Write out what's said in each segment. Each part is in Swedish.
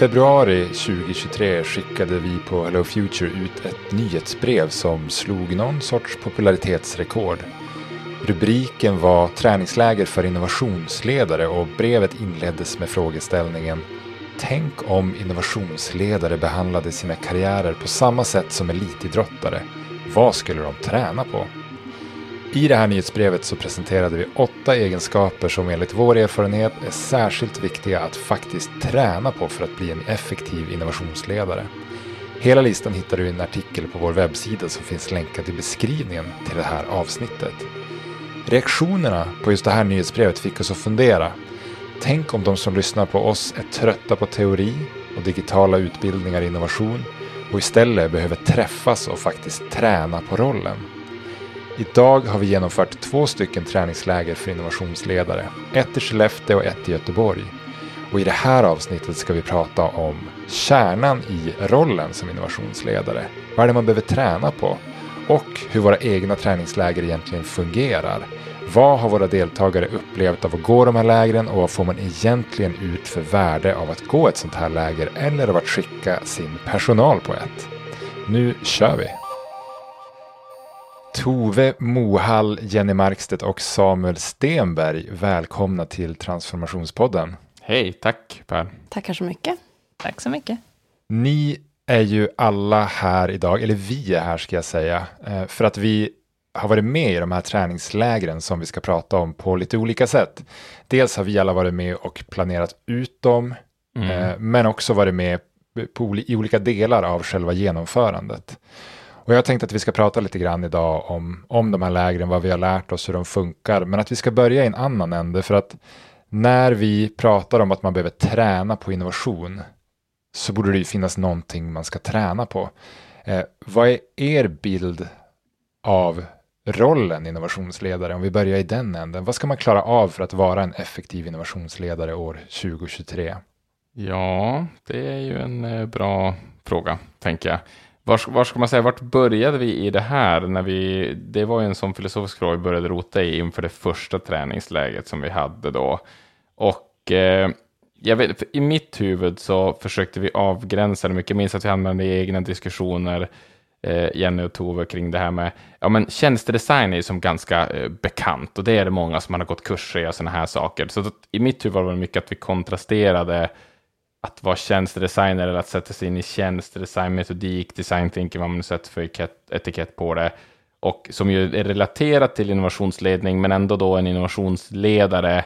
I februari 2023 skickade vi på Hello Future ut ett nyhetsbrev som slog någon sorts popularitetsrekord. Rubriken var Träningsläger för innovationsledare och brevet inleddes med frågeställningen Tänk om innovationsledare behandlade sina karriärer på samma sätt som elitidrottare. Vad skulle de träna på? I det här nyhetsbrevet så presenterade vi åtta egenskaper som enligt vår erfarenhet är särskilt viktiga att faktiskt träna på för att bli en effektiv innovationsledare. Hela listan hittar du i en artikel på vår webbsida som finns länkad i beskrivningen till det här avsnittet. Reaktionerna på just det här nyhetsbrevet fick oss att fundera. Tänk om de som lyssnar på oss är trötta på teori och digitala utbildningar i innovation och istället behöver träffas och faktiskt träna på rollen. Idag har vi genomfört två stycken träningsläger för innovationsledare. Ett i Skellefteå och ett i Göteborg. Och i det här avsnittet ska vi prata om kärnan i rollen som innovationsledare. Vad är det man behöver träna på? Och hur våra egna träningsläger egentligen fungerar. Vad har våra deltagare upplevt av att gå de här lägren och vad får man egentligen ut för värde av att gå ett sånt här läger eller av att skicka sin personal på ett? Nu kör vi! Tove Mohall, Jenny Markstedt och Samuel Stenberg, välkomna till Transformationspodden. Hej, tack Per. Tackar så mycket. Tack så mycket. Ni är ju alla här idag, eller vi är här ska jag säga, eh, för att vi har varit med i de här träningslägren som vi ska prata om på lite olika sätt. Dels har vi alla varit med och planerat ut dem, mm. Eh, men också varit med på, i olika delar av själva genomförandet. Och jag tänkte att vi ska prata lite grann idag om, om de här lägren, vad vi har lärt oss, hur de funkar, men att vi ska börja i en annan ände för att när vi pratar om att man behöver träna på innovation så borde det ju finnas någonting man ska träna på. Eh, vad är er bild av rollen innovationsledare? Om vi börjar i den änden. Vad ska man klara av för att vara en effektiv innovationsledare år 2023? Ja, det är ju en eh, bra fråga, tänker jag. Var, var ska man säga, vart började vi i det här? När vi, det var ju en sån filosofisk fråga vi började rota i inför det första träningsläget som vi hade då. Och eh, jag vet, i mitt huvud så försökte vi avgränsa det mycket. Jag minns att vi hamnade i egna diskussioner, eh, Jenny och Tove, kring det här med, ja men tjänstedesign är ju som ganska eh, bekant och det är det många som har gått kurser i och sådana här saker. Så att, i mitt huvud var det mycket att vi kontrasterade att vara tjänstedesigner eller att sätta sig in i tjänstedesignmetodik, design thinking, vad man nu sätter för etikett på det. Och som ju är relaterat till innovationsledning, men ändå då en innovationsledare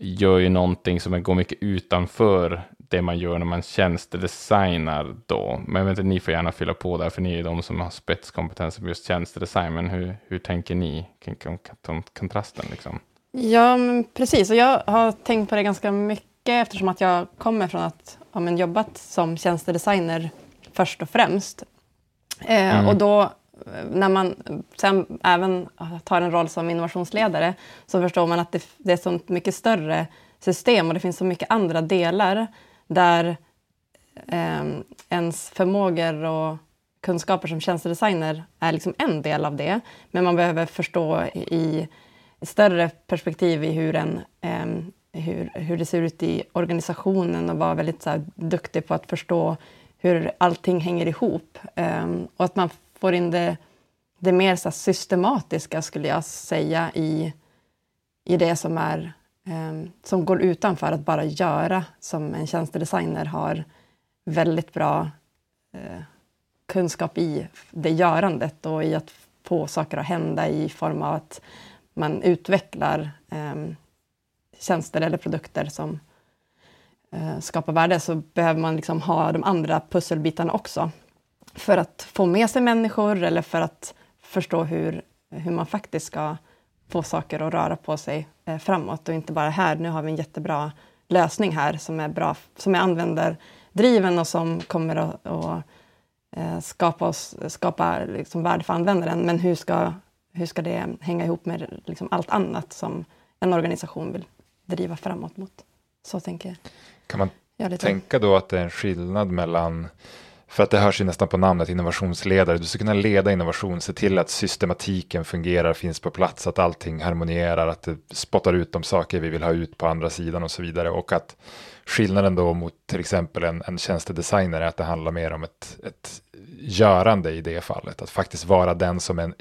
gör ju någonting som går mycket utanför det man gör när man tjänstedesignar då. Men jag vet inte, ni får gärna fylla på där, för ni är ju de som har spetskompetens på just tjänstedesign. Men hur, hur tänker ni kring kontrasten? Liksom? Ja, precis. Och jag har tänkt på det ganska mycket mycket eftersom att jag kommer från att ha ja, jobbat som tjänstedesigner först och främst. Eh, mm. Och då när man sen även tar en roll som innovationsledare så förstår man att det, det är så mycket större system och det finns så mycket andra delar där eh, ens förmågor och kunskaper som tjänstedesigner är liksom en del av det. Men man behöver förstå i större perspektiv i hur en eh, hur, hur det ser ut i organisationen och vara väldigt så här, duktig på att förstå hur allting hänger ihop. Um, och att man får in det, det mer så systematiska, skulle jag säga, i, i det som, är, um, som går utanför att bara göra, som en tjänstedesigner har väldigt bra uh, kunskap i det görandet och i att få saker att hända i form av att man utvecklar um, tjänster eller produkter som eh, skapar värde så behöver man liksom ha de andra pusselbitarna också. För att få med sig människor eller för att förstå hur, hur man faktiskt ska få saker att röra på sig eh, framåt och inte bara här, nu har vi en jättebra lösning här som är bra, som är användardriven och som kommer att, att eh, skapa, oss, skapa liksom värde för användaren. Men hur ska, hur ska det hänga ihop med liksom allt annat som en organisation vill driva framåt mot. Så tänker jag. Kan man tänka då att det är en skillnad mellan För att det hörs ju nästan på namnet innovationsledare. Du ska kunna leda innovation, se till att systematiken fungerar, finns på plats, att allting harmonierar, att det spottar ut de saker vi vill ha ut på andra sidan och så vidare. Och att skillnaden då mot till exempel en, en tjänstedesigner är att det handlar mer om ett, ett görande i det fallet. Att faktiskt vara den som en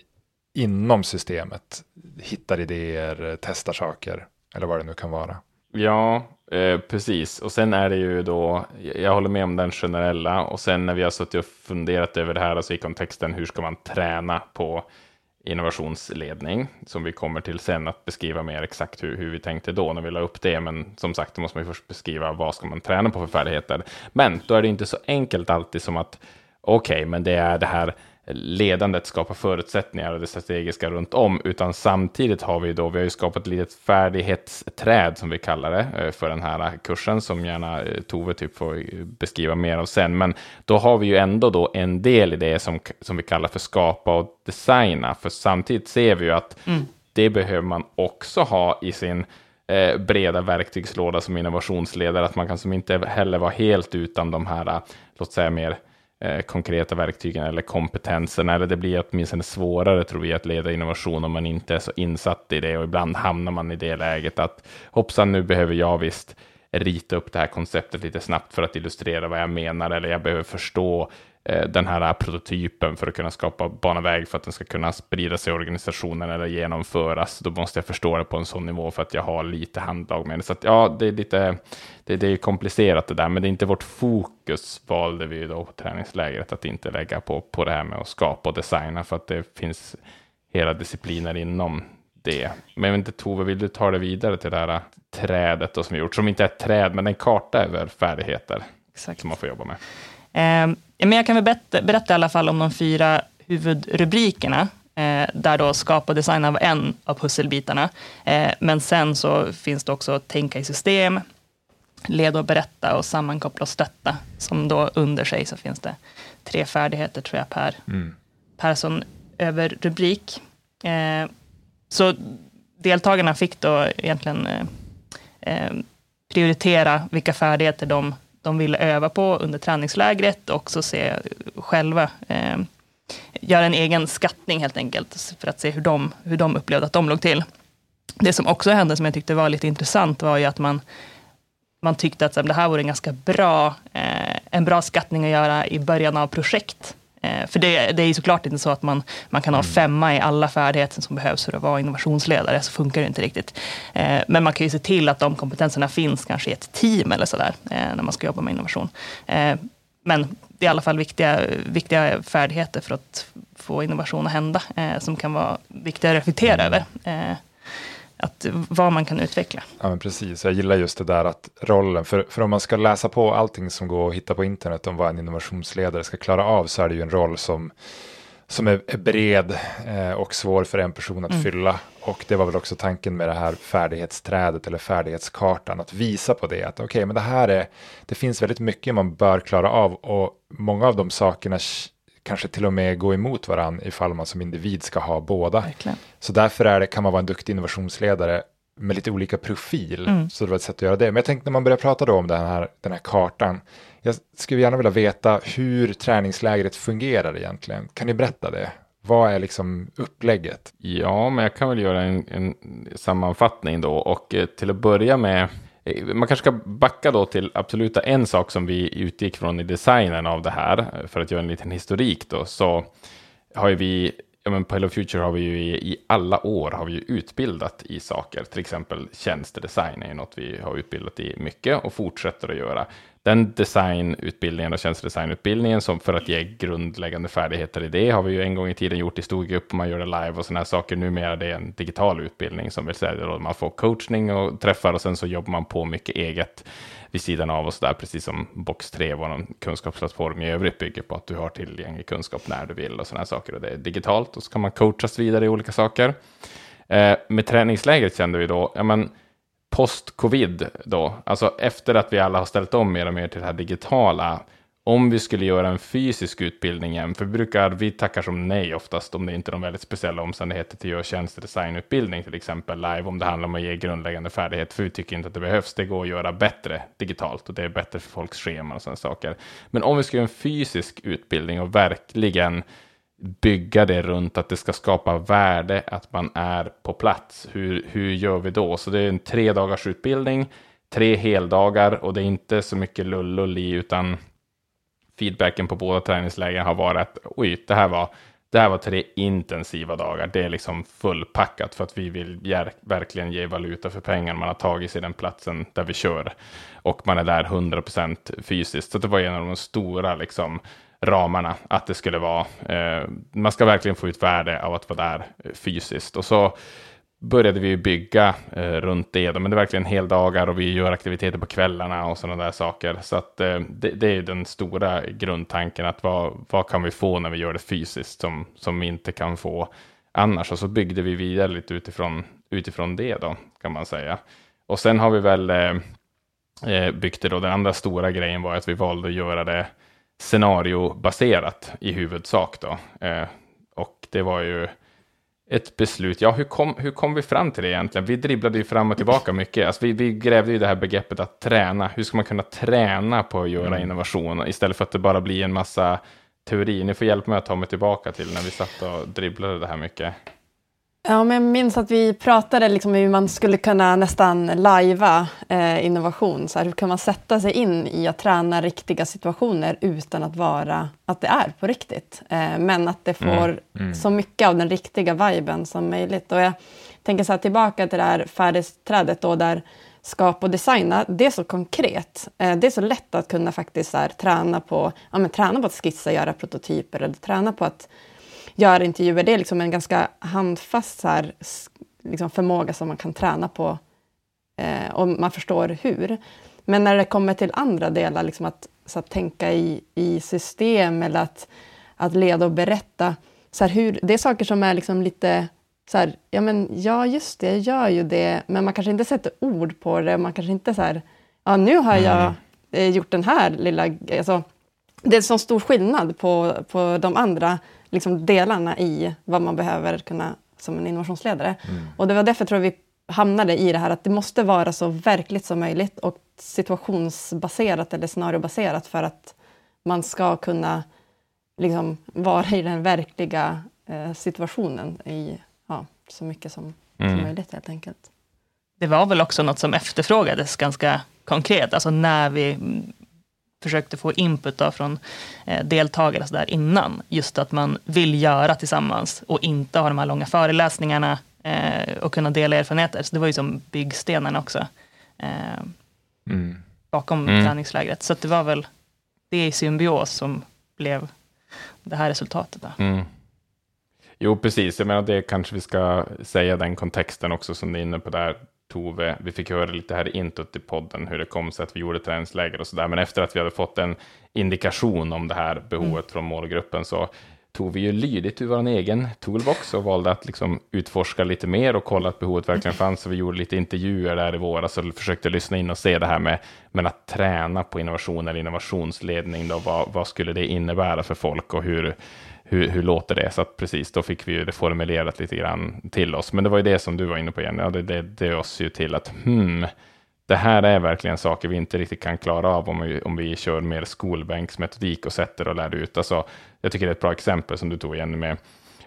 inom systemet hittar idéer, testar saker eller vad det nu kan vara. Ja, eh, precis. Och sen är det ju då, jag håller med om den generella, och sen när vi har suttit och funderat över det här, alltså i kontexten, hur ska man träna på innovationsledning, som vi kommer till sen att beskriva mer exakt hur, hur vi tänkte då när vi la upp det. Men som sagt, då måste man först beskriva vad ska man träna på för färdigheter. Men då är det inte så enkelt alltid som att okej, okay, men det är det här ledandet skapar förutsättningar och det strategiska runt om, utan samtidigt har vi då, vi har ju skapat ett litet färdighetsträd som vi kallar det eh, för den här kursen som gärna eh, Tove typ får beskriva mer av sen, men då har vi ju ändå då en del i det som, som vi kallar för skapa och designa, för samtidigt ser vi ju att mm. det behöver man också ha i sin eh, breda verktygslåda som innovationsledare, att man kan som inte heller vara helt utan de här, låt säga mer eh, Eh, konkreta verktygen eller kompetensen, eller det blir åtminstone svårare tror vi att leda innovation om man inte är så insatt i det och ibland hamnar man i det läget att hoppsan, nu behöver jag visst rita upp det här konceptet lite snabbt för att illustrera vad jag menar eller jag behöver förstå eh, den här eh, prototypen för att kunna skapa bana väg för att den ska kunna sprida sig i organisationen eller genomföras. Då måste jag förstå det på en sån nivå för att jag har lite handlag med det. Så att, ja, det är lite det, det är komplicerat det där, men det är inte vårt fokus valde vi då på träningslägret att inte lägga på, på det här med att skapa och designa för att det finns hela discipliner inom det. Men jag vet inte, Tove, vill du ta det vidare till det här trädet då som vi gjort, som inte är ett träd, men en karta över färdigheter Exakt. som man får jobba med? Eh, men jag kan väl berätta, berätta i alla fall om de fyra huvudrubrikerna, eh, där då skapa och designa var en av pusselbitarna. Eh, men sen så finns det också tänka i system, leda och berätta och sammankoppla och stötta. Som då under sig så finns det tre färdigheter tror jag per, mm. per sån överrubrik. Eh, så deltagarna fick då egentligen eh, eh, prioritera vilka färdigheter de de ville öva på under träningslägret och också se själva, eh, göra en egen skattning helt enkelt, för att se hur de, hur de upplevde att de låg till. Det som också hände, som jag tyckte var lite intressant, var ju att man, man tyckte att det här vore en ganska bra, eh, en bra skattning att göra i början av projekt. Eh, för det, det är såklart inte så att man, man kan ha mm. femma i alla färdigheter som behövs för att vara innovationsledare, så funkar det inte riktigt. Eh, men man kan ju se till att de kompetenserna finns kanske i ett team eller sådär, eh, när man ska jobba med innovation. Men det är i alla fall viktiga, viktiga färdigheter för att få innovation att hända, som kan vara viktiga att reflektera mm. över att, vad man kan utveckla. Ja, men precis. Jag gillar just det där att rollen, för, för om man ska läsa på allting som går att hitta på internet om vad en innovationsledare ska klara av så är det ju en roll som, som är, är bred eh, och svår för en person att mm. fylla. Och det var väl också tanken med det här färdighetsträdet eller färdighetskartan, att visa på det, att okej, okay, men det här är, det finns väldigt mycket man bör klara av och många av de sakerna kanske till och med gå emot varandra ifall man som individ ska ha båda. Verkligen. Så därför är det, kan man vara en duktig innovationsledare med lite olika profil. Mm. Så det var ett sätt att göra det. Men jag tänkte när man börjar prata då om den här, den här kartan, jag skulle gärna vilja veta hur träningslägret fungerar egentligen. Kan ni berätta det? Vad är liksom upplägget? Ja, men jag kan väl göra en, en sammanfattning då och eh, till att börja med Eh, man kanske ska backa då till absoluta en sak som vi utgick från i designen av det här, för att göra en liten historik då, så har ju vi, ja men på Hello Future har vi ju i, i alla år har vi ju utbildat i saker, till exempel tjänstedesign är ju något vi har utbildat i mycket och fortsätter att göra den designutbildningen och tjänstedesignutbildningen som för att ge grundläggande färdigheter i det har vi ju en gång i tiden gjort i stor grupp och man gör det live och sådana här saker. Numera är det en digital utbildning som vill säga att man får coachning och träffar och sen så jobbar man på mycket eget vid sidan av och så där, precis som Box 3, vår kunskapsplattform i övrigt bygger på att du har tillgänglig kunskap när du vill och sådana här saker. Och det är digitalt och så kan man coachas vidare i olika saker. Eh, med träningsläget kände vi då, ja men post-covid då, alltså efter att vi alla har ställt om mer och mer till det här digitala, om vi skulle göra en fysisk utbildning igen, för vi brukar, vi tackar som nej oftast om det inte är de väldigt speciella omständigheter till att göra tjänstedesignutbildning till exempel live, om det handlar om att ge grundläggande färdighet, för vi tycker inte att det behövs, det går att göra bättre digitalt och det är bättre för folks scheman och sådana saker. Men om vi ska göra en fysisk utbildning och verkligen bygga det runt att det ska skapa värde att man är på plats. Hur, hur gör vi då? Så det är en tre dagars utbildning, tre heldagar och det är inte så mycket lullull i utan feedbacken på båda träningslägen har varit att oj, det här var det här var tre intensiva dagar. Det är liksom fullpackat för att vi vill verkligen ge valuta för pengarna man har tagit sig den platsen där vi kör. Och man är där 100% fysiskt. Så det var en av de stora liksom, ramarna att det skulle vara. Eh, man ska verkligen få ut värde av att vara där fysiskt. Och så började vi bygga eh, runt det. Men det är verkligen heldagar och vi gör aktiviteter på kvällarna och sådana där saker. Så att, eh, det, det, är den stora grundtanken, att vad, vad kan vi få när vi gör det fysiskt som, som vi inte kan få annars? Och så byggde vi vidare lite utifrån, utifrån det då, kan man säga. Och sen har vi väl eh, eh byggt det då, den andra stora grejen var att vi valde att göra det scenariobaserat i huvudsak då. Eh, och det var ju ett beslut. Ja, hur kom, hur kom vi fram till det egentligen? Vi dribblade ju fram och tillbaka mycket. Alltså vi, vi grävde ju det här begreppet att träna. Hur ska man kunna träna på att göra mm. innovation istället för att det bara blir en massa teori? Ni får hjälpa mig att ta mig tillbaka till när vi satt och dribblade det här mycket. Ja, men jag minns att vi pratade liksom hur man skulle kunna nästan lajva eh, innovation. Så här, hur kan man sätta sig in i att träna riktiga situationer utan att vara att det är på riktigt? Eh, men att det mm, får mm. Mm. så mycket av den riktiga viben som möjligt. Och jag tänker så här, tillbaka till det här färdigträdet då, där skapa och designa, det är så konkret. Eh, det är så lätt att kunna faktiskt så här, träna, på, ja, men, träna på att skissa, göra prototyper eller träna på att göra intervjuer, det är liksom en ganska handfast så här, liksom förmåga som man kan träna på eh, och man förstår hur. Men när det kommer till andra delar, liksom att, så att tänka i, i system eller att, att leda och berätta, så här, hur, det är saker som är liksom lite så här, ja men ja just det, jag gör ju det, men man kanske inte sätter ord på det, man kanske inte så här, ja nu har jag mm. gjort den här lilla, alltså, det är så stor skillnad på, på de andra liksom delarna i vad man behöver kunna som en innovationsledare. Mm. Och det var därför tror jag vi hamnade i det här att det måste vara så verkligt som möjligt och situationsbaserat eller scenariobaserat för att man ska kunna liksom vara i den verkliga eh, situationen i ja, så mycket som, mm. som möjligt helt enkelt. Det var väl också något som efterfrågades ganska konkret, alltså när vi försökte få input då från eh, deltagare så där innan. Just att man vill göra tillsammans och inte ha de här långa föreläsningarna eh, och kunna dela erfarenheter. Så det var ju som byggstenen också. Eh, mm. Bakom mm. träningslägret. Så det var väl det i symbios som blev det här resultatet. Mm. Jo, precis. Jag menar, det kanske vi ska säga den kontexten också som du är inne på där. Tove, vi fick höra lite här intot i podden hur det kom sig att vi gjorde träningsläger och sådär. Men efter att vi hade fått en indikation om det här behovet mm. från målgruppen så tog vi ju lydigt ur vår egen toolbox och valde att liksom utforska lite mer och kolla att behovet verkligen fanns. Så vi gjorde lite intervjuer där i våras och försökte lyssna in och se det här med men att träna på innovation eller innovationsledning. Då, vad, vad skulle det innebära för folk och hur, hur, hur låter det? Så att precis, då fick vi ju det formulerat lite grann till oss. Men det var ju det som du var inne på Jenny. ja, det, det, det oss ju till att hmm, det här är verkligen saker vi inte riktigt kan klara av om vi, om vi kör mer skolbänksmetodik och sätter och lär ut. Alltså, jag tycker det är ett bra exempel som du tog igen med,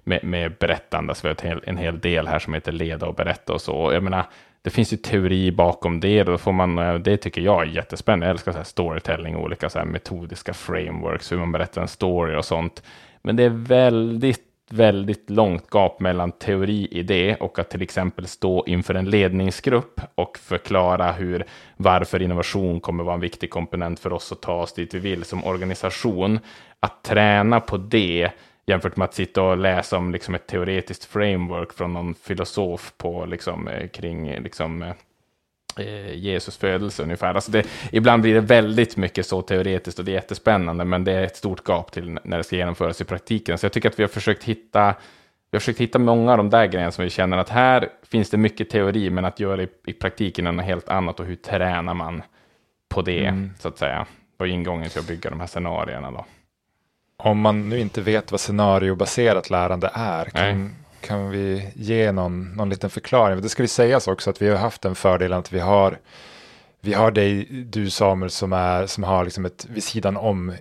med, med berättande. Så vi har en hel, en hel del här som heter leda och berätta och så. Jag menar, det finns ju teori bakom det. Då får man, eh, det tycker jag är jättespännande. Jag älskar så här storytelling, olika så här metodiska frameworks, hur man berättar en story och sånt. Men det är väldigt, väldigt långt gap mellan teori i det och att till exempel stå inför en ledningsgrupp och förklara hur, varför innovation kommer vara en viktig komponent för oss att ta oss dit vi vill som organisation. Att träna på det jämfört med att sitta och läsa om liksom ett teoretiskt framework från någon filosof på, liksom, eh, kring liksom, eh, Jesus födelse ungefär. Alltså det, ibland blir det väldigt mycket så teoretiskt och det är jättespännande, men det är ett stort gap till när det ska genomföras i praktiken. Så jag tycker att vi har försökt hitta vi har försökt hitta många av de där grejerna som vi känner att här finns det mycket teori, men att göra i, i praktiken är något helt annat och hur tränar man på det, mm. så att säga. och ingången till att bygga de här scenarierna. Då. Om man nu inte vet vad scenariobaserat lärande är, kan, kan vi ge någon, någon liten förklaring? Det ska vi sägas också att vi har haft den fördelen att vi har, vi har dig, du Samuel, som, är, som har liksom ett vid sidan om eh,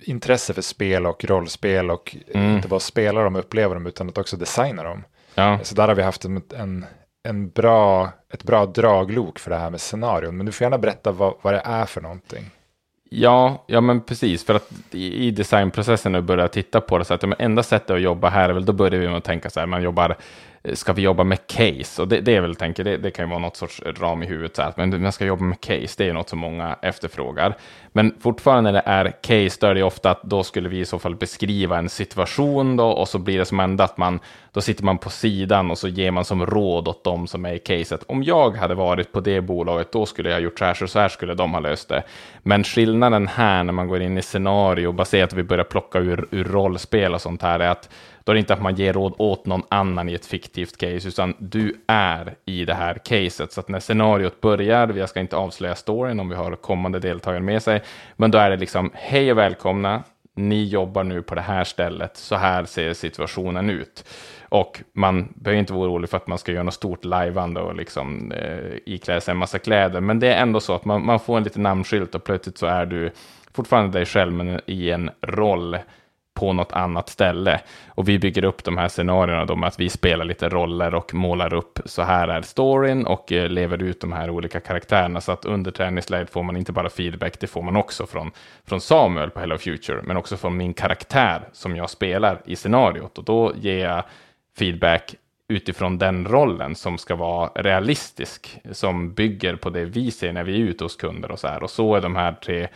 intresse för spel och rollspel och mm. inte bara spela dem och uppleva dem utan att också designa dem. Ja. Så där har vi haft en, en, en bra, ett bra draglok för det här med scenarion. Men du får gärna berätta vad, vad det är för någonting. Ja, ja men precis. För att i designprocessen nu börja titta på det så att ja, enda sättet att jobba här är väl, då börjar vi med att tänka så här, man jobbar ska vi jobba med case? Och det, det är väl, tänker, det, det kan ju vara något sorts ram i huvudet, så här, men man ska jobba med case, det är något som många efterfrågar. Men fortfarande när det är case, då är det ofta att då skulle vi i så fall beskriva en situation då, och så blir det som ändå att man, då sitter man på sidan och så ger man som råd åt dem som är i caset. Om jag hade varit på det bolaget, då skulle jag gjort så här, så, så här skulle de ha löst det. Men skillnaden här när man går in i scenario, baserat att vi börjar plocka ur, ur rollspel och sånt här, är att då är det inte att man ger råd åt någon annan i ett fiktivt case, utan du är i det här caset. Så att när scenariot börjar, jag ska inte avslöja storyn om vi har kommande deltagare med sig, men då är det liksom, hej och välkomna, ni jobbar nu på det här stället, så här ser situationen ut. Och man behöver inte vara orolig för att man ska göra något stort lajvande och liksom eh, iklä sig en massa kläder, men det är ändå så att man, man får en liten namnskylt och plötsligt så är du fortfarande dig själv, men i en roll på något annat ställe. Och vi bygger upp de här scenarierna då med att vi spelar lite roller och målar upp så här är storyn och eh, lever ut de här olika karaktärerna. Så att under träningsläget får man inte bara feedback, det får man också från, från Samuel på Hello Future, men också från min karaktär som jag spelar i scenariot. Och då ger jag feedback utifrån den rollen som ska vara realistisk, som bygger på det vi ser när vi är ute hos kunder och så här. Och så är de här tre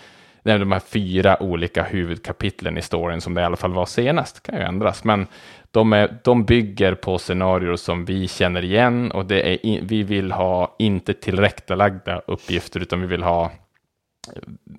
det är de här fyra olika huvudkapitlen i storyn som det i alla fall var senast, kan ju ändras, men de, är, de bygger på scenarier som vi känner igen och det är in, vi vill ha inte tillrättalagda uppgifter utan vi vill ha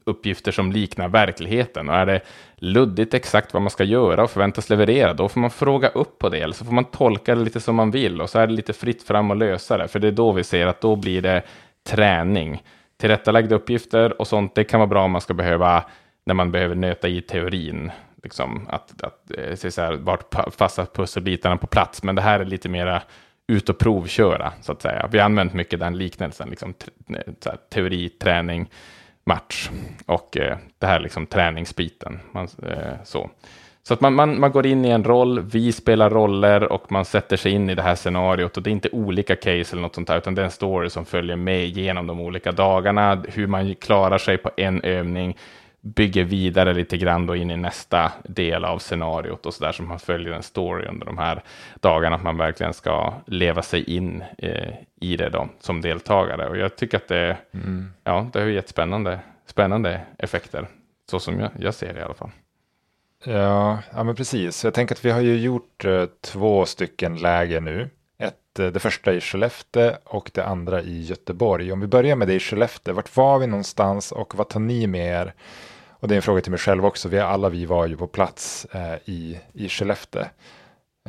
uppgifter som liknar verkligheten. Och är det luddigt exakt vad man ska göra och förväntas leverera, då får man fråga upp på det, eller så får man tolka det lite som man vill och så är det lite fritt fram att lösa det, för det är då vi ser att då blir det träning tillrättalagda uppgifter och sånt, det kan vara bra om man ska behöva, när man behöver nöta i teorin, liksom att, att eh, se så här, vart passar pusselbitarna på plats, men det här är lite mera ut och provköra, så att säga. Vi har använt mycket den liknelsen, liksom, eh, här, teori, träning, match och eh, det här liksom träningsbiten. Man, eh, så. Så att man, man, man går in i en roll, vi spelar roller och man sätter sig in i det här scenariot och det är inte olika case eller något sånt där, utan det är en story som följer med genom de olika dagarna, hur man klarar sig på en övning, bygger vidare lite grann då in i nästa del av scenariot och så där som man följer en story under de här dagarna, att man verkligen ska leva sig in eh, i det då som deltagare. Och jag tycker att det, mm. ja, det har gett spännande, spännande effekter, så som jag, jag ser det i alla fall. Ja, ja men precis. Jag tänker att vi har ju gjort eh, två stycken läger nu. Ett, eh, det första i Skellefteå och det andra i Göteborg. Om vi börjar med det i Skellefteå, vart var vi någonstans och vad tar ni med er? Och det är en fråga till mig själv också. Vi alla vi var ju på plats eh, i, i Skellefteå.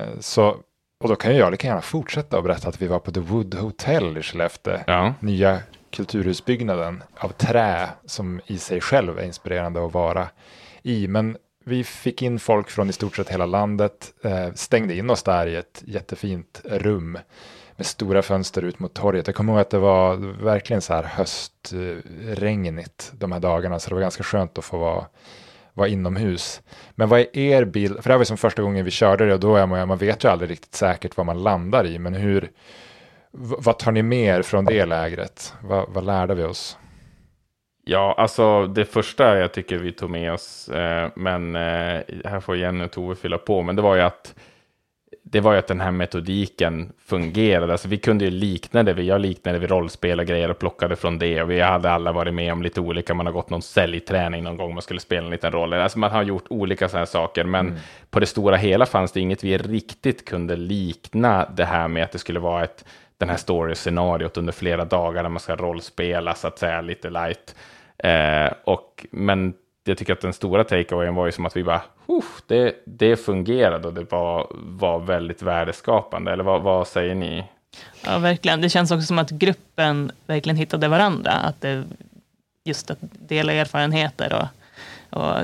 Eh, så, och då kan ju jag lika gärna fortsätta och berätta att vi var på The Wood Hotel i Skellefteå. Ja. Nya kulturhusbyggnaden av trä som i sig själv är inspirerande att vara i. Men vi fick in folk från i stort sett hela landet, eh, stängde in oss där i ett jättefint rum med stora fönster ut mot torget. Jag kommer ihåg att det var verkligen så här höstregnigt de här dagarna, så det var ganska skönt att få vara, vara inomhus. Men vad är er bild? För det här var som första gången vi körde det och då är man, man vet ju aldrig riktigt säkert vad man landar i, men hur, vad tar ni med er från det lägret? Vad, vad lärde vi oss? Ja, alltså det första jag tycker vi tog med oss, eh, men eh, här får Jenny och Tove fylla på, men det var ju att det var ju att den här metodiken fungerade. Alltså vi kunde ju likna det, jag liknade vid rollspel och grejer och plockade från det. Och vi hade alla varit med om lite olika, man har gått någon säljträning någon gång, man skulle spela en liten roll. Alltså man har gjort olika sådana saker, men mm. på det stora hela fanns det inget vi riktigt kunde likna det här med att det skulle vara ett den här story-scenariot under flera dagar där man ska rollspela så att säga lite light. Eh, och, men jag tycker att den stora takeawayen var ju som att vi bara, det, det fungerade och det var, var väldigt värdeskapande. Eller vad, vad säger ni? Ja, verkligen. Det känns också som att gruppen verkligen hittade varandra. Att det just att dela erfarenheter och, och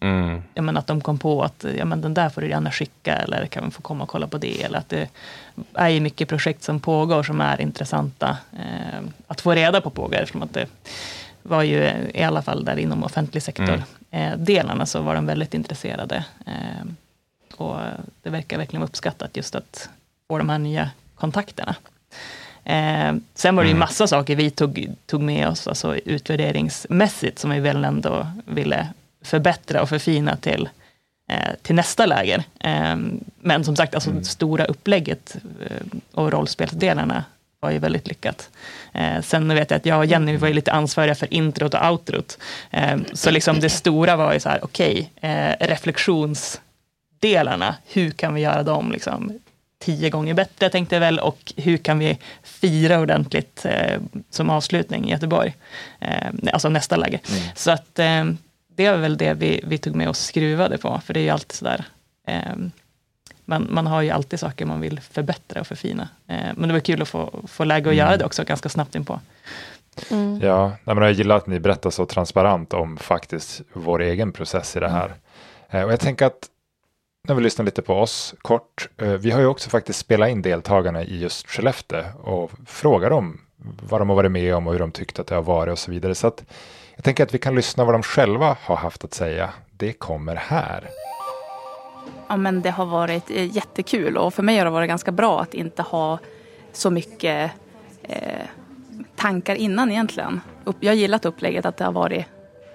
mm. ja, men att de kom på att ja, men den där får du gärna skicka eller kan vi få komma och kolla på det. Eller att det är ju mycket projekt som pågår som är intressanta eh, att få reda på pågår. Eftersom att det var ju i alla fall där inom offentlig sektor mm. eh, så var de väldigt intresserade. Eh, och det verkar verkligen uppskattat just att få de här nya kontakterna. Eh, sen var det ju mm. massa saker vi tog, tog med oss, alltså utvärderingsmässigt, som vi väl ändå ville förbättra och förfina till, eh, till nästa läger. Eh, men som sagt, alltså mm. stora upplägget eh, och rollspelsdelarna var ju väldigt lyckat. Eh, sen vet jag att jag och Jenny var ju lite ansvariga för introt och outrot. Eh, så liksom det stora var ju så här, okej, okay, eh, reflektionsdelarna, hur kan vi göra dem liksom tio gånger bättre, tänkte jag väl, och hur kan vi fira ordentligt eh, som avslutning i Göteborg? Eh, alltså nästa läge. Mm. Så att eh, det var väl det vi, vi tog med och skruvade på, för det är ju alltid sådär eh, man, man har ju alltid saker man vill förbättra och förfina. Eh, men det var kul att få, få läge att mm. göra det också ganska snabbt inpå. Mm. Ja, men jag gillar att ni berättar så transparent om faktiskt vår egen process i det här. Mm. och jag tänker att när vi lyssnar lite på oss kort. Eh, vi har ju också faktiskt spelat in deltagarna i just Skellefteå och frågar dem vad de har varit med om och hur de tyckte att det har varit och så vidare. Så att jag tänker att vi kan lyssna vad de själva har haft att säga. Det kommer här. Ja, men det har varit eh, jättekul och för mig har det varit ganska bra att inte ha så mycket eh, tankar innan egentligen. Jag har gillat upplägget att det har varit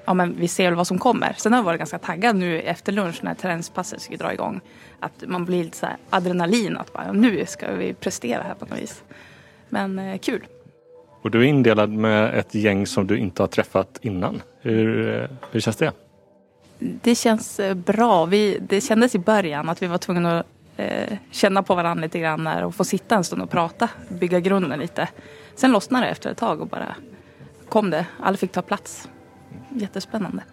ja, men vi ser väl vad som kommer. Sen har jag varit ganska taggad nu efter lunch när träningspasset ska dra igång. Att man blir lite så här adrenalin att bara, nu ska vi prestera här på något vis. Men eh, kul. Och du är indelad med ett gäng som du inte har träffat innan. Hur, eh, hur känns det? Det känns eh, bra. Vi, det kändes i början att vi var tvungna att eh, känna på varandra lite grann och få sitta en stund och prata, bygga grunden lite. Sen lossnade det efter ett tag och bara kom det. Alla fick ta plats jättespännande.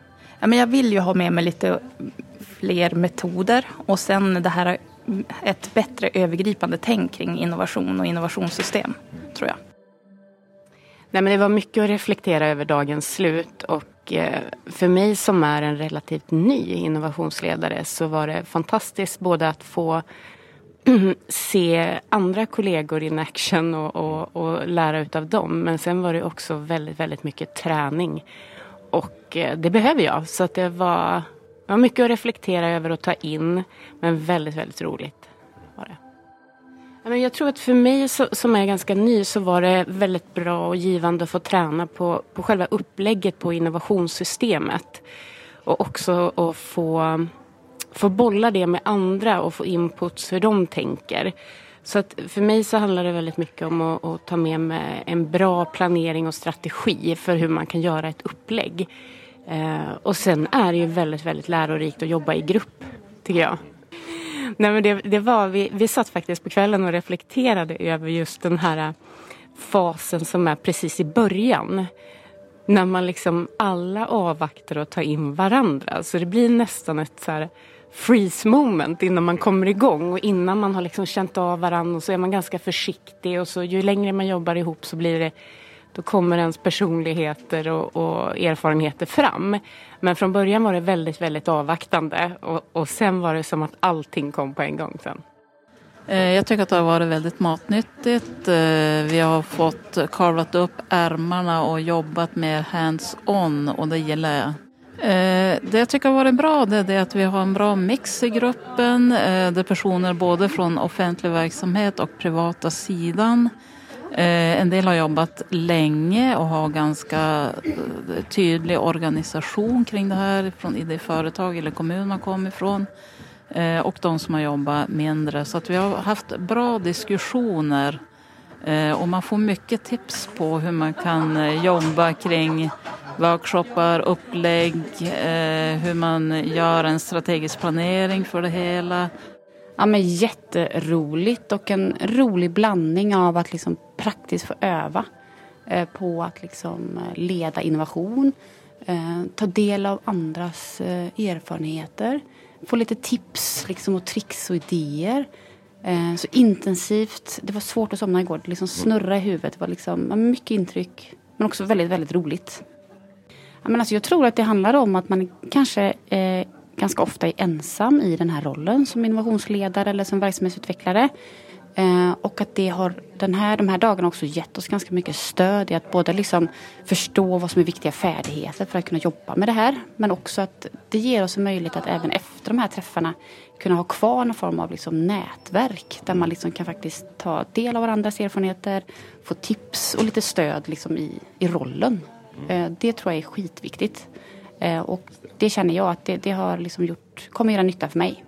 Ja, men jag vill ju ha med mig lite fler metoder och sen det här ett bättre övergripande tänk kring innovation och innovationssystem, tror jag. Nej, men det var mycket att reflektera över dagens slut och eh, för mig som är en relativt ny innovationsledare så var det fantastiskt både att få se andra kollegor in action och, och, och lära utav dem. Men sen var det också väldigt, väldigt mycket träning och eh, det behöver jag. Så att det var, det var mycket att reflektera över och ta in. Men väldigt, väldigt roligt. Jag tror att för mig som är ganska ny så var det väldigt bra och givande att få träna på, på själva upplägget på innovationssystemet. Och också att få, få bolla det med andra och få inputs hur de tänker. Så att för mig så handlar det väldigt mycket om att, att, ta med mig en bra planering och strategi för hur man kan göra ett upplägg. Eh, och sen är det ju väldigt, väldigt lärorikt att jobba i grupp, tycker jag. Nej, men det, det var, vi, vi satt faktiskt på kvällen och reflekterade över just den här äh, fasen som är precis i början. När man liksom alla avvaktar och tar in varandra. Så det blir nästan ett så här freeze moment innan man kommer igång och innan man har liksom känt av varandra och så är man ganska försiktig och så ju längre man jobbar ihop så blir det då kommer ens personligheter och, och erfarenheter fram. Men från början var det väldigt, väldigt avvaktande och, och sen var det som att allting kom på en gång sen. Eh, jag tycker att det har varit väldigt matnyttigt. Eh, vi har fått kavlat upp ärmarna och jobbat mer hands-on och det gillar jag. Eh, det jag tycker har varit bra det är att vi har en bra mix i gruppen. Det är personer både från offentlig verksamhet och privata sidan. Eh, en del har jobbat länge och har ganska eh, tydlig organisation kring det här från i det företag eller kommun man kommer ifrån. Eh, och de som har jobbat mindre. Så att vi har haft bra diskussioner och man får mycket tips på hur man kan jobba kring workshoppar, upplägg, hur man gör en strategisk planering för det hela. Ja, men jätteroligt och en rolig blandning av att liksom praktiskt få öva eh, på att liksom eh, leda innovation, eh, ta del av andras erfarenheter, få lite tips liksom, och tricks och idéer. Så intensivt. Det var svårt att somna igår. Det liksom snurra i huvudet. Det var liksom, mycket intryck. Men också väldigt, väldigt roligt. Men alltså jag tror att det handlar om att man kanske eh, ganska ofta är ensam i den här rollen som innovationsledare eller som verksamhetsutvecklare. Eh, och att det har den här, de här dagarna också gett oss ganska mycket stöd i att både liksom förstå vad som är viktiga färdigheter för att kunna jobba med det här. Men också att det ger oss en möjlighet att även efter de här träffarna kunna ha kvar någon form av liksom nätverk där man liksom kan faktiskt ta del av varandras erfarenheter, få tips och lite stöd liksom i, i rollen. Eh, det tror jag är skitviktigt. Eh, och det känner jag att det, det har liksom gjort, kommer göra nytta för mig.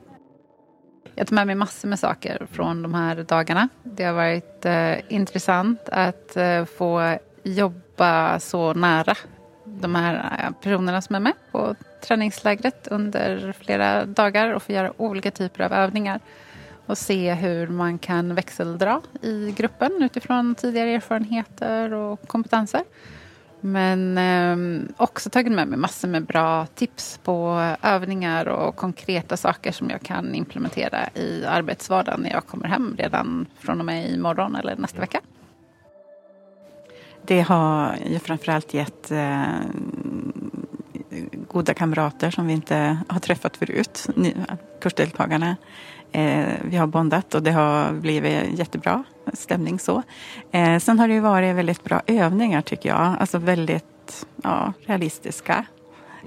Jag tar med mig massor med saker från de här dagarna. Det har varit eh, intressant att eh, få jobba så nära de här eh, personerna som är med på träningslägret under flera dagar och få göra olika typer av övningar och se hur man kan växeldra i gruppen utifrån tidigare erfarenheter och kompetenser. Men eh, också tagit med mig massor med bra tips på övningar och konkreta saker som jag kan implementera i arbetsvardagen när jag kommer hem redan från och med imorgon eller nästa vecka. Det har ju framförallt gett eh, goda kamrater som vi inte har träffat förut, kursdeltagarna. Eh, vi har bondat och det har blivit jättebra stämning så. Eh, sen har det ju varit väldigt bra övningar tycker jag. Alltså väldigt ja, realistiska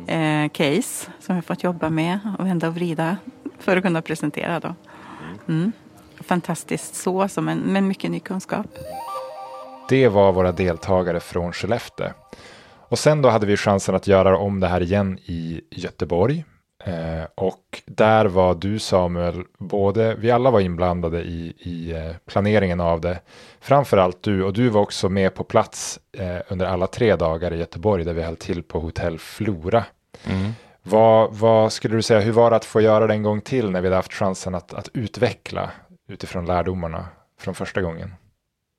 eh, case som vi fått jobba med och vända och vrida för att kunna presentera då. Mm. Fantastiskt så, så men, med mycket ny kunskap. Det var våra deltagare från Skellefteå. Och sen då hade vi chansen att göra om det här igen i Göteborg Eh, och där var du Samuel, både, vi alla var inblandade i, i eh, planeringen av det. Framförallt du, och du var också med på plats eh, under alla tre dagar i Göteborg där vi höll till på hotell Flora. Mm. Vad, vad, skulle du säga, hur var det att få göra det en gång till när vi hade haft chansen att, att utveckla utifrån lärdomarna från första gången?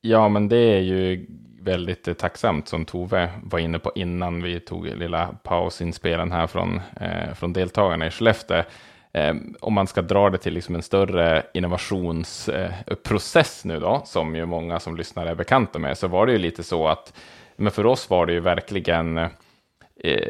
Ja, men det är ju väldigt eh, tacksamt som Tove var inne på innan vi tog lilla pausinspelen här från, eh, från deltagarna i Skellefteå. Eh, om man ska dra det till liksom en större innovationsprocess eh, nu då, som ju många som lyssnar är bekanta med, så var det ju lite så att, men för oss var det ju verkligen Eh, Eh,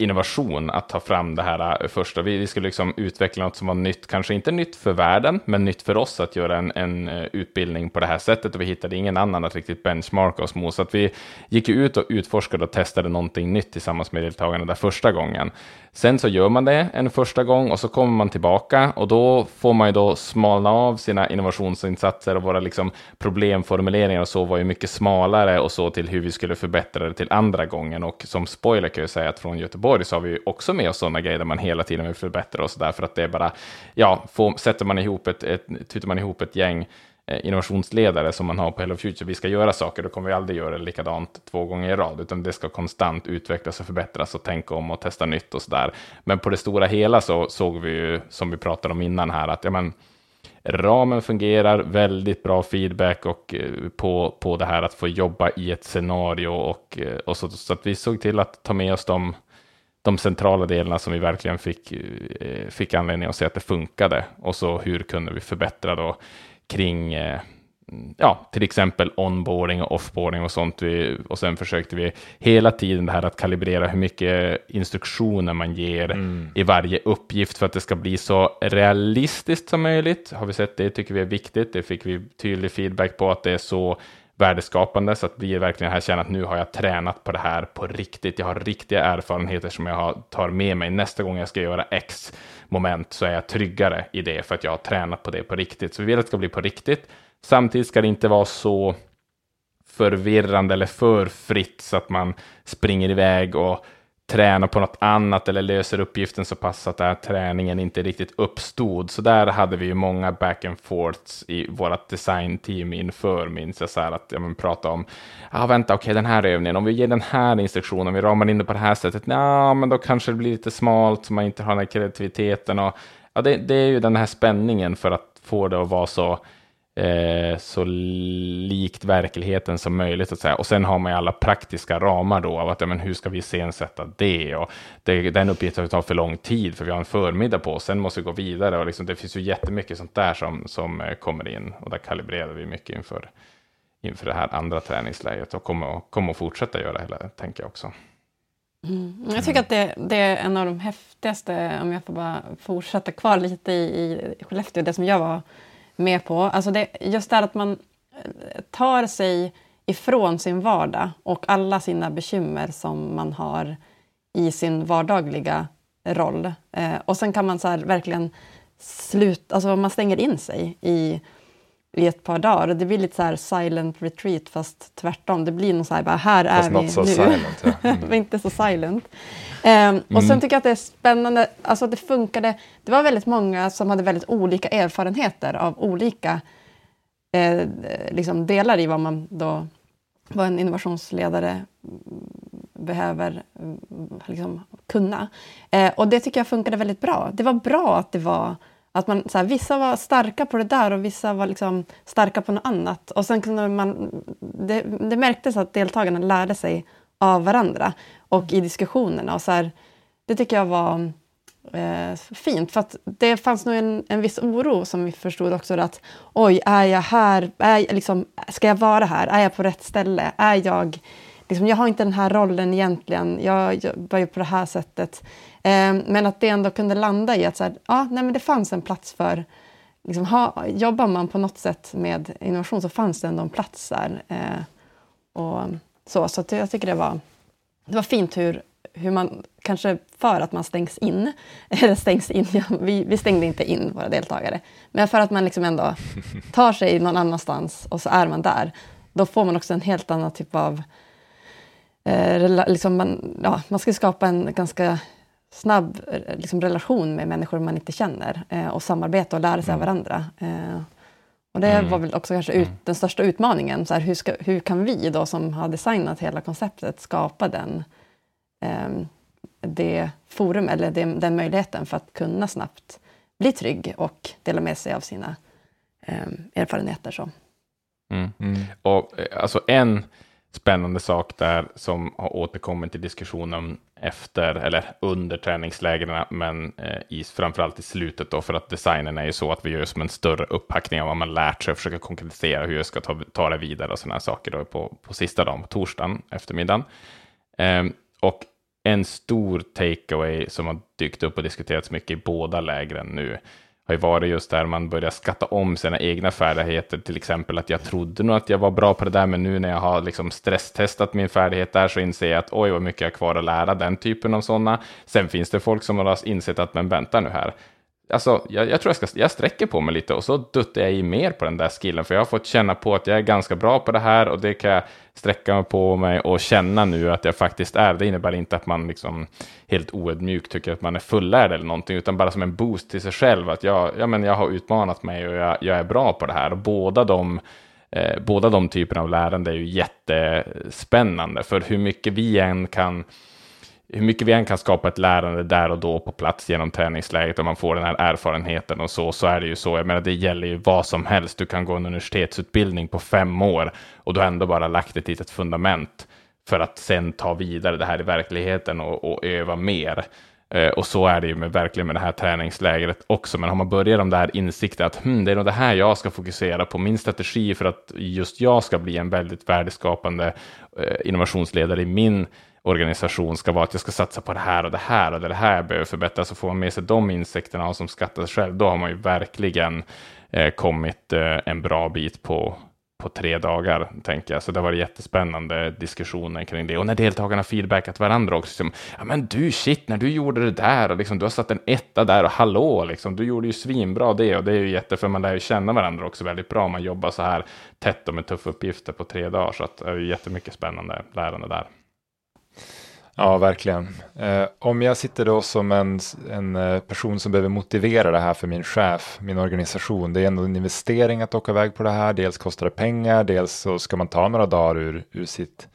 innovation att ta fram det här eh, första. Vi, vi skulle liksom utveckla något som var nytt, kanske inte nytt för världen, men nytt för oss att göra en, en eh, utbildning på det här sättet och vi hittade ingen annan att riktigt benchmarka oss mot. Så att vi gick ut och utforskade och testade någonting nytt tillsammans med deltagarna där första gången. Sen så gör man det en första gång och så kommer man tillbaka och då får man ju då smalna av sina innovationsinsatser och våra liksom problemformuleringar och så var ju mycket smalare och så till hur vi skulle förbättra det till andra gången och som spoiler ju säga att från Göteborg så har vi också med oss sådana grejer där man hela tiden vill förbättra oss därför att det är bara, ja, får, sätter man ihop ett, ett, tutar man ihop ett gäng eh, innovationsledare som man har på Hello Future, vi ska göra saker, då kommer vi aldrig göra likadant två gånger i rad, utan det ska konstant utvecklas och förbättras och tänka om och testa nytt och sådär. Men på det stora hela så såg vi ju, som vi pratade om innan här, att ja, men, ramen fungerar, väldigt bra feedback och, eh, på, på det här att få jobba i ett scenario och, eh, och så, så att vi såg till att ta med oss de de centrala delarna som vi verkligen fick, eh, fick anledning att se att det funkade. Och så hur kunde vi förbättra då kring eh, ja, till exempel onboarding och offboarding och sånt. Vi, och sen försökte vi hela tiden det här att kalibrera hur mycket instruktioner man ger mm. i varje uppgift för att det ska bli så realistiskt som möjligt. Har vi sett det, tycker vi är viktigt. Det fick vi tydlig feedback på att det är så värdeskapande så att vi verkligen här känner att nu har jag tränat på det här på riktigt. Jag har riktiga erfarenheter som jag tar med mig nästa gång jag ska göra X moment så är jag tryggare i det för att jag har tränat på det på riktigt. Så vi vill att det ska bli på riktigt. Samtidigt ska det inte vara så förvirrande eller för fritt så att man springer iväg och tränar på något annat eller löser uppgiften så pass att här träningen inte riktigt uppstod. Så där hade vi ju många back and forths i vårt designteam inför, minns jag, så här att ja, prata om, ja ah, vänta, okej, okay, den här övningen, om vi ger den här instruktionen, vi ramar in det på det här sättet, ja, men då kanske det blir lite smalt, så man inte har den här kreativiteten och ja, det, det är ju den här spänningen för att få det att vara så eh, så likt verkligheten som möjligt. Att säga. Och sen har man ju alla praktiska ramar då av att ja, men hur ska vi iscensätta det? Och det, den uppgiften tar för lång tid för vi har en förmiddag på oss. Sen måste vi gå vidare och liksom, det finns ju jättemycket sånt där som, som eh, kommer in och där kalibrerar vi mycket inför, inför det här andra träningsläget och kommer, kommer att fortsätta göra hela, tänker jag också. Mm. Jag tycker att det, det, är en av de häftigaste, om jag får bara fortsätta kvar lite i, i Skellefteå, det som jag var med på. Alltså det, just det här att man eh, tar sig ifrån sin vardag och alla sina bekymmer som man har i sin vardagliga roll. Eh, och sen kan man så verkligen sluta, alltså man stänger in sig i, i ett par dagar. Det blir lite så här silent retreat fast tvärtom. Det blir nog så här, bara, här är vi så nu. Silent, ja. mm. inte så silent. Um, och sen mm. tycker jag att det är spännande, alltså att det funkade. Det var väldigt många som hade väldigt olika erfarenheter av olika eh, liksom delar i vad man då vad en innovationsledare behöver liksom, kunna. Eh, och det tycker jag funkade väldigt bra. Det var bra att det var att man, så här, vissa var starka på det där och vissa var liksom starka på något annat. Och sen kunde man, det, det märktes att deltagarna lärde sig av varandra och i diskussionerna. Och så här, det tycker jag var eh, fint. För att det fanns nog en, en viss oro som vi förstod också. Att oj, är jag här? Är jag, liksom, ska jag vara här? Är jag på rätt ställe? Är jag... Liksom, jag har inte den här rollen egentligen. Jag jobbar ju på det här sättet. Eh, men att det ändå kunde landa i att så här, ja, nej, men det fanns en plats för... Liksom, ha, jobbar man på något sätt med innovation så fanns det ändå en plats där. Eh, och så så jag tycker det var, det var fint hur hur man, kanske för att man stängs in, eller stängs in, ja, vi, vi stängde inte in våra deltagare, men för att man liksom ändå tar sig någon annanstans och så är man där, då får man också en helt annan typ av... Eh, liksom man, ja, man ska skapa en ganska snabb eh, liksom, relation med människor man inte känner eh, och samarbeta och lära sig av mm. varandra. Eh, och det mm. var väl också kanske ut, mm. den största utmaningen. Så här, hur, ska, hur kan vi då som har designat hela konceptet skapa den Ehm, det forum eller det, den möjligheten för att kunna snabbt bli trygg och dela med sig av sina um, erfarenheter. Så. Mm. Mm. Och eh, alltså en spännande sak där som har återkommit i diskussionen efter eller under träningslägren, men eh, i, framförallt i slutet då, för att designen är ju så att vi gör som en större upphackning av vad man lärt sig och försöker konkretisera hur jag ska ta, ta det vidare och sådana här saker då på, på sista dagen, på torsdagen, eftermiddagen. Eh, och en stor takeaway som har dykt upp och diskuterats mycket i båda lägren nu har ju varit just där man börjar skatta om sina egna färdigheter. Till exempel att jag trodde nog att jag var bra på det där, men nu när jag har liksom stresstestat min färdighet där så inser jag att oj, vad mycket jag har kvar att lära, den typen av sådana. Sen finns det folk som har insett att, men vänta nu här, Alltså, jag, jag, tror jag, ska, jag sträcker på mig lite och så duttar jag i mer på den där skillen, för jag har fått känna på att jag är ganska bra på det här och det kan jag sträcka mig på mig och känna nu att jag faktiskt är. Det innebär inte att man liksom helt oödmjukt tycker att man är fullärd eller någonting, utan bara som en boost till sig själv, att jag, ja, men jag har utmanat mig och jag, jag är bra på det här. Och båda de Eh, båda de typerna av lärande är ju jättespännande, för hur mycket vi än kan hur mycket vi än kan skapa ett lärande där och då på plats genom träningsläget och man får den här erfarenheten och så, så är det ju så. Jag menar, det gäller ju vad som helst. Du kan gå en universitetsutbildning på fem år och du har ändå bara lagt ett litet fundament för att sen ta vidare det här i verkligheten och, och öva mer. Eh, och så är det ju med, verkligen med det här träningslägret också. Men har man börjat de där insikter att hm, det är nog det här jag ska fokusera på, min strategi för att just jag ska bli en väldigt värdeskapande eh, innovationsledare i min organisation ska vara att jag ska satsa på det här och det här och det här jag behöver förbättra, så får man med sig de insikterna och som skattar sig själv, då har man ju verkligen eh, kommit eh, en bra bit på, på tre dagar, tänker jag. Så det var jättespännande diskussioner kring det. Och när deltagarna feedbackat varandra också, liksom, ja men du shit, när du gjorde det där och liksom, du har satt en etta där och hallå, liksom, du gjorde ju svinbra det och det är ju jätte, för man lär ju känna varandra också väldigt bra om man jobbar så här tätt och med tuffa uppgifter på tre dagar, så att det är jättemycket spännande lärande där. Ja, verkligen. Eh, om jag sitter då som en, en eh, person som behöver motivera det här för min chef, min organisation, det är ändå en investering att åka iväg på det här. Dels kostar det pengar, dels så ska man ta några dagar ur, ur sitt,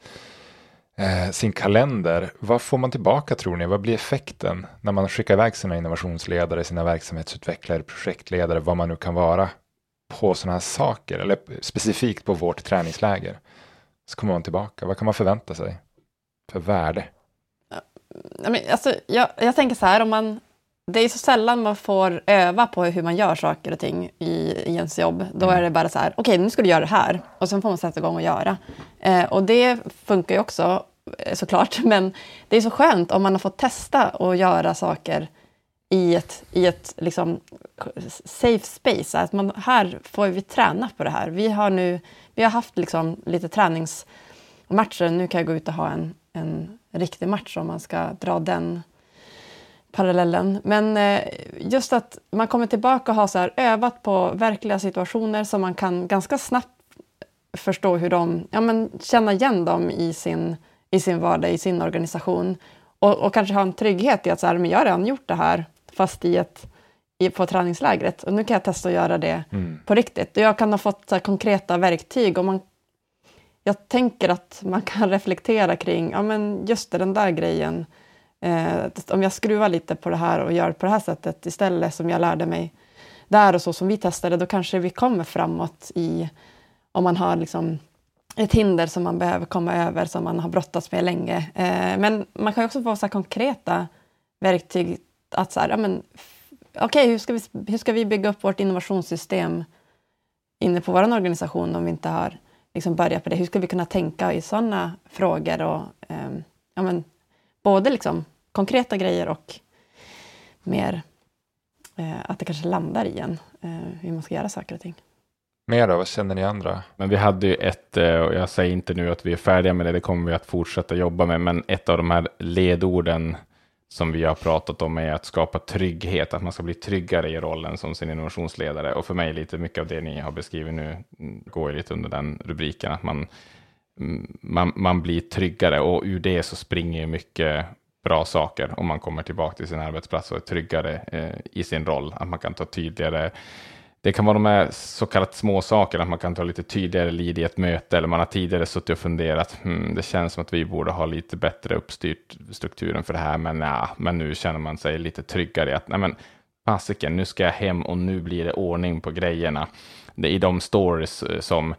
eh, sin kalender. Vad får man tillbaka tror ni? Vad blir effekten när man skickar iväg sina innovationsledare, sina verksamhetsutvecklare, projektledare, vad man nu kan vara på sådana här saker, eller specifikt på vårt träningsläger? Så kommer man tillbaka. Vad kan man förvänta sig för värde? Alltså, jag, jag tänker så här, om man, det är så sällan man får öva på hur man gör saker och ting i, i ens jobb. Då är det bara så här, okej okay, nu ska du göra det här. Och sen får man sätta igång och göra. Eh, och det funkar ju också eh, såklart, men det är så skönt om man har fått testa och göra saker i ett, i ett liksom, safe space. Att man, här får vi träna på det här. Vi har nu vi har haft liksom lite träningsmatcher. Nu kan jag gå ut och ha en, en riktig match om man ska dra den parallellen. Men eh, just att man kommer tillbaka och har så här, övat på verkliga situationer som man kan ganska snabbt förstå hur de, ja men känna igen dem i sin, i sin vardag, i sin organisation. Och, och kanske ha en trygghet i att så här, men jag har redan gjort det här, fast i ett, i, på träningslägret. Och nu kan jag testa att göra det mm. på riktigt. Och jag kan ha fått här, konkreta verktyg. Och man, jag tänker att man kan reflektera kring, ja men just det, den där grejen. Eh, om jag skruvar lite på det här och gör på det här sättet istället som jag lärde mig där och så som vi testade, då kanske vi kommer framåt i om man har liksom ett hinder som man behöver komma över, som man har brottats med länge. Eh, men man kan också få så konkreta verktyg att så här, ja, men, okay, hur, ska vi, hur ska vi bygga upp vårt innovationssystem inne på vår organisation om vi inte har liksom börjat på det? Hur ska vi kunna tänka i sådana frågor? Och, eh, ja, men, både liksom konkreta grejer och mer eh, att det kanske landar i en, eh, hur man ska göra saker och ting. Mer då? Vad känner ni andra? Men vi hade ju ett, eh, och jag säger inte nu att vi är färdiga med det, det kommer vi att fortsätta jobba med, men ett av de här ledorden som vi har pratat om är att skapa trygghet, att man ska bli tryggare i rollen som sin innovationsledare. Och för mig lite mycket av det ni har beskrivit nu mm, går ju lite under den rubriken, att man, mm, man, man blir tryggare och ur det så springer ju mycket bra saker om man kommer tillbaka till sin arbetsplats och är tryggare eh, i sin roll, att man kan ta tydligare det kan vara de här så kallat små sakerna, att man kan ta lite tydligare lid i ett möte, eller man har tidigare suttit och funderat, hmm, det känns som att vi borde ha lite bättre uppstyrt strukturen för det här, men, ja, men nu känner man sig lite tryggare i att, nej men, fasiken, nu ska jag hem och nu blir det ordning på grejerna. Det är i de stories eh, som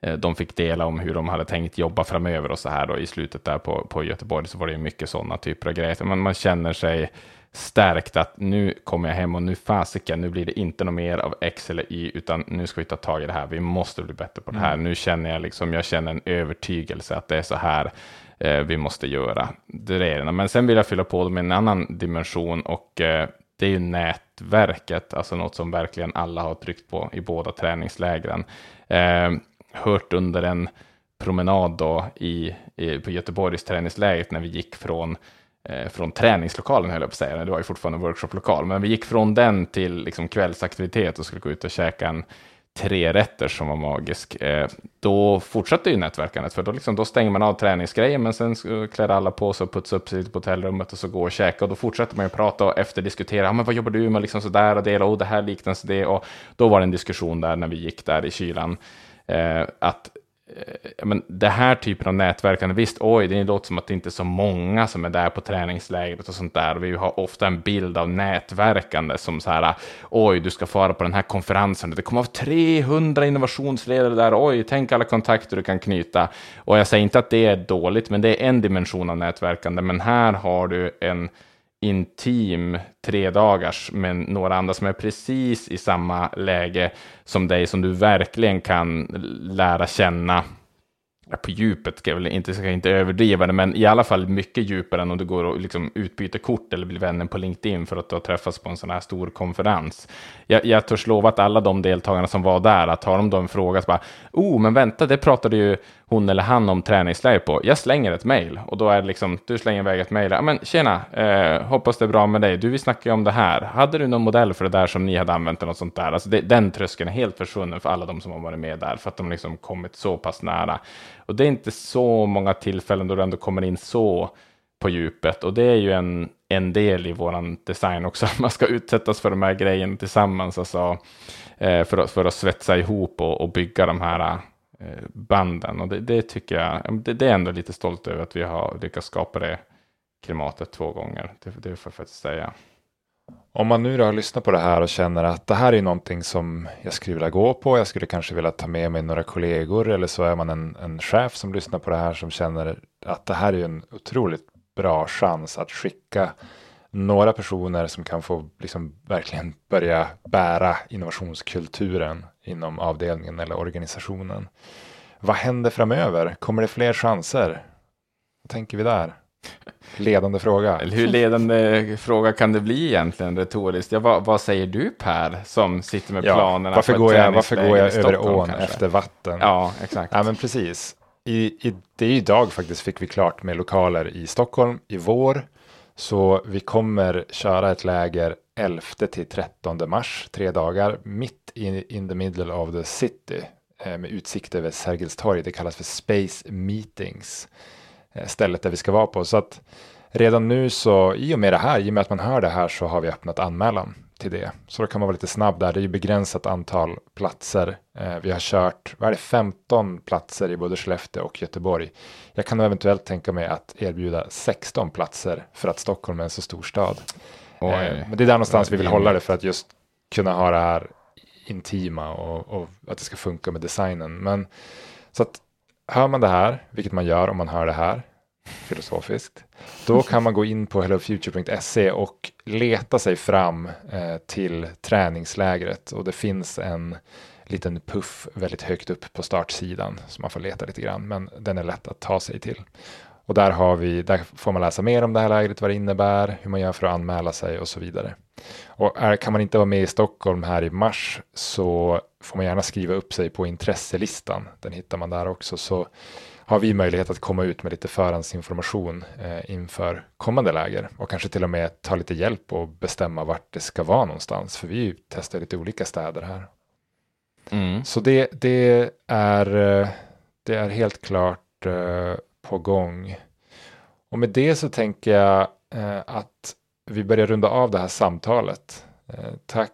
eh, de fick dela om hur de hade tänkt jobba framöver och så här då i slutet där på, på Göteborg så var det mycket sådana typer av grejer. Man, man känner sig stärkt att nu kommer jag hem och nu fasiken, nu blir det inte något mer av X eller Y, utan nu ska vi ta tag i det här. Vi måste bli bättre på det här. Mm. Nu känner jag liksom, jag känner en övertygelse att det är så här eh, vi måste göra. Det är det. Men sen vill jag fylla på med en annan dimension och eh, det är ju nätverket, alltså något som verkligen alla har tryckt på i båda träningslägren. Eh, hört under en promenad då i, i, på Göteborgs träningsläget när vi gick från Eh, från träningslokalen, höll jag på att säga. Det var ju fortfarande en workshoplokal, men vi gick från den till liksom, kvällsaktivitet och skulle gå ut och käka en tre rätter som var magisk. Eh, då fortsatte ju nätverkandet, för då, liksom, då stänger man av träningsgrejen, men sen klär alla på sig och putsar upp sig på hotellrummet och så går och käkar, och då fortsätter man ju prata och efterdiskutera, ja, men vad jobbar du med, liksom sådär och det, och det här liknas det, och då var det en diskussion där när vi gick där i kylan, eh, att Eh, men det här typen av nätverkande, visst, oj, det låter som att det inte är så många som är där på träningslägret och sånt där. Vi har ofta en bild av nätverkande som så här, oj, du ska fara på den här konferensen, det kommer att vara 300 innovationsledare där, oj, tänk alla kontakter du kan knyta. Och jag säger inte att det är dåligt, men det är en dimension av nätverkande, men här har du en intim tre dagars med några andra som är precis i samma läge som dig, som du verkligen kan lära känna på djupet, ska jag väl inte, ska jag inte överdriva det, men i alla fall mycket djupare än om du går och liksom utbyter kort eller blir vänner på LinkedIn för att du har träffats på en sån här stor konferens. Jag, jag törs lova att alla de deltagarna som var där, att har de då en fråga så bara, oh, men vänta, det pratade ju hon eller han om träningsläger på. Jag slänger ett mejl och då är det liksom, du slänger iväg ett mejl. Ja, men tjena, eh, hoppas det är bra med dig. Du, vi snackar ju om det här. Hade du någon modell för det där som ni hade använt eller något sånt där? Alltså det, den tröskeln är helt försvunnen för alla de som har varit med där, för att de liksom kommit så pass nära. Och det är inte så många tillfällen då du ändå kommer in så på djupet och det är ju en, en del i våran design också, att man ska utsättas för de här grejerna tillsammans, alltså, eh, för, att, för att svetsa ihop och, och bygga de här Eh, banden. Och det, det tycker jag, det, det, är ändå lite stolt över att vi har lyckats skapa det klimatet två gånger. Det, det får jag faktiskt säga. Om man nu då har lyssnat på det här och känner att det här är någonting som jag skulle vilja gå på, jag skulle kanske vilja ta med mig några kollegor eller så är man en, en chef som lyssnar på det här som känner att det här är en otroligt bra chans att skicka några personer som kan få liksom verkligen börja bära innovationskulturen inom avdelningen eller organisationen. Vad händer framöver? Kommer det fler chanser? tänker vi där? Ledande fråga. Eller hur ledande fråga kan det bli egentligen retoriskt? Ja, vad, vad säger du Per som sitter med Ja, planerna? varför, går jag, varför går jag över ån kanske? efter vatten? Ja, exakt. Ja, men precis. I, i, det är idag faktiskt fick vi klart med lokaler i Stockholm i vår. Så vi kommer köra ett läger 11 till 13 mars, tre dagar, mitt in, in the middle of the city eh, med utsikt över Sergels torg. Det kallas för Space Meetings, eh, stället där vi ska vara på. Så att redan nu så, i och med det här, i och med att man hör det här så har vi öppnat anmälan till det. Så då kan man vara lite snabb där. Det är ju begränsat antal platser. Eh, vi har kört, vad är det, 15 platser i både Skellefteå och Göteborg. Jag kan eventuellt tänka mig att erbjuda 16 platser för att Stockholm är en så stor stad. Oj. Eh, men det är där någonstans vi vill är hålla det för att just kunna ha det här intima och, och att det ska funka med designen. Men så att hör man det här, vilket man gör om man hör det här, filosofiskt, då kan man gå in på hellofuture.se och leta sig fram eh, till träningslägret och det finns en liten puff väldigt högt upp på startsidan så man får leta lite grann, men den är lätt att ta sig till. Och där, har vi, där får man läsa mer om det här lägret, vad det innebär, hur man gör för att anmäla sig och så vidare. Och är, kan man inte vara med i Stockholm här i mars så får man gärna skriva upp sig på intresselistan. Den hittar man där också. Så har vi möjlighet att komma ut med lite förhandsinformation eh, inför kommande läger och kanske till och med ta lite hjälp och bestämma vart det ska vara någonstans. För vi testar lite olika städer här. Mm. Så det, det, är, eh, det är helt klart eh, på gång. Och med det så tänker jag eh, att vi börjar runda av det här samtalet. Eh, Tack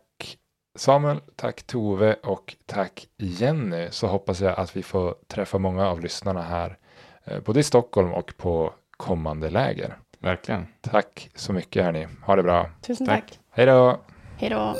Samuel, tack Tove och tack Jenny. Så hoppas jag att vi får träffa många av lyssnarna här, eh, både i Stockholm och på kommande läger. Verkligen. Tack så mycket hörni. Ha det bra. Tusen Tack. tack. Hej då! Hej då.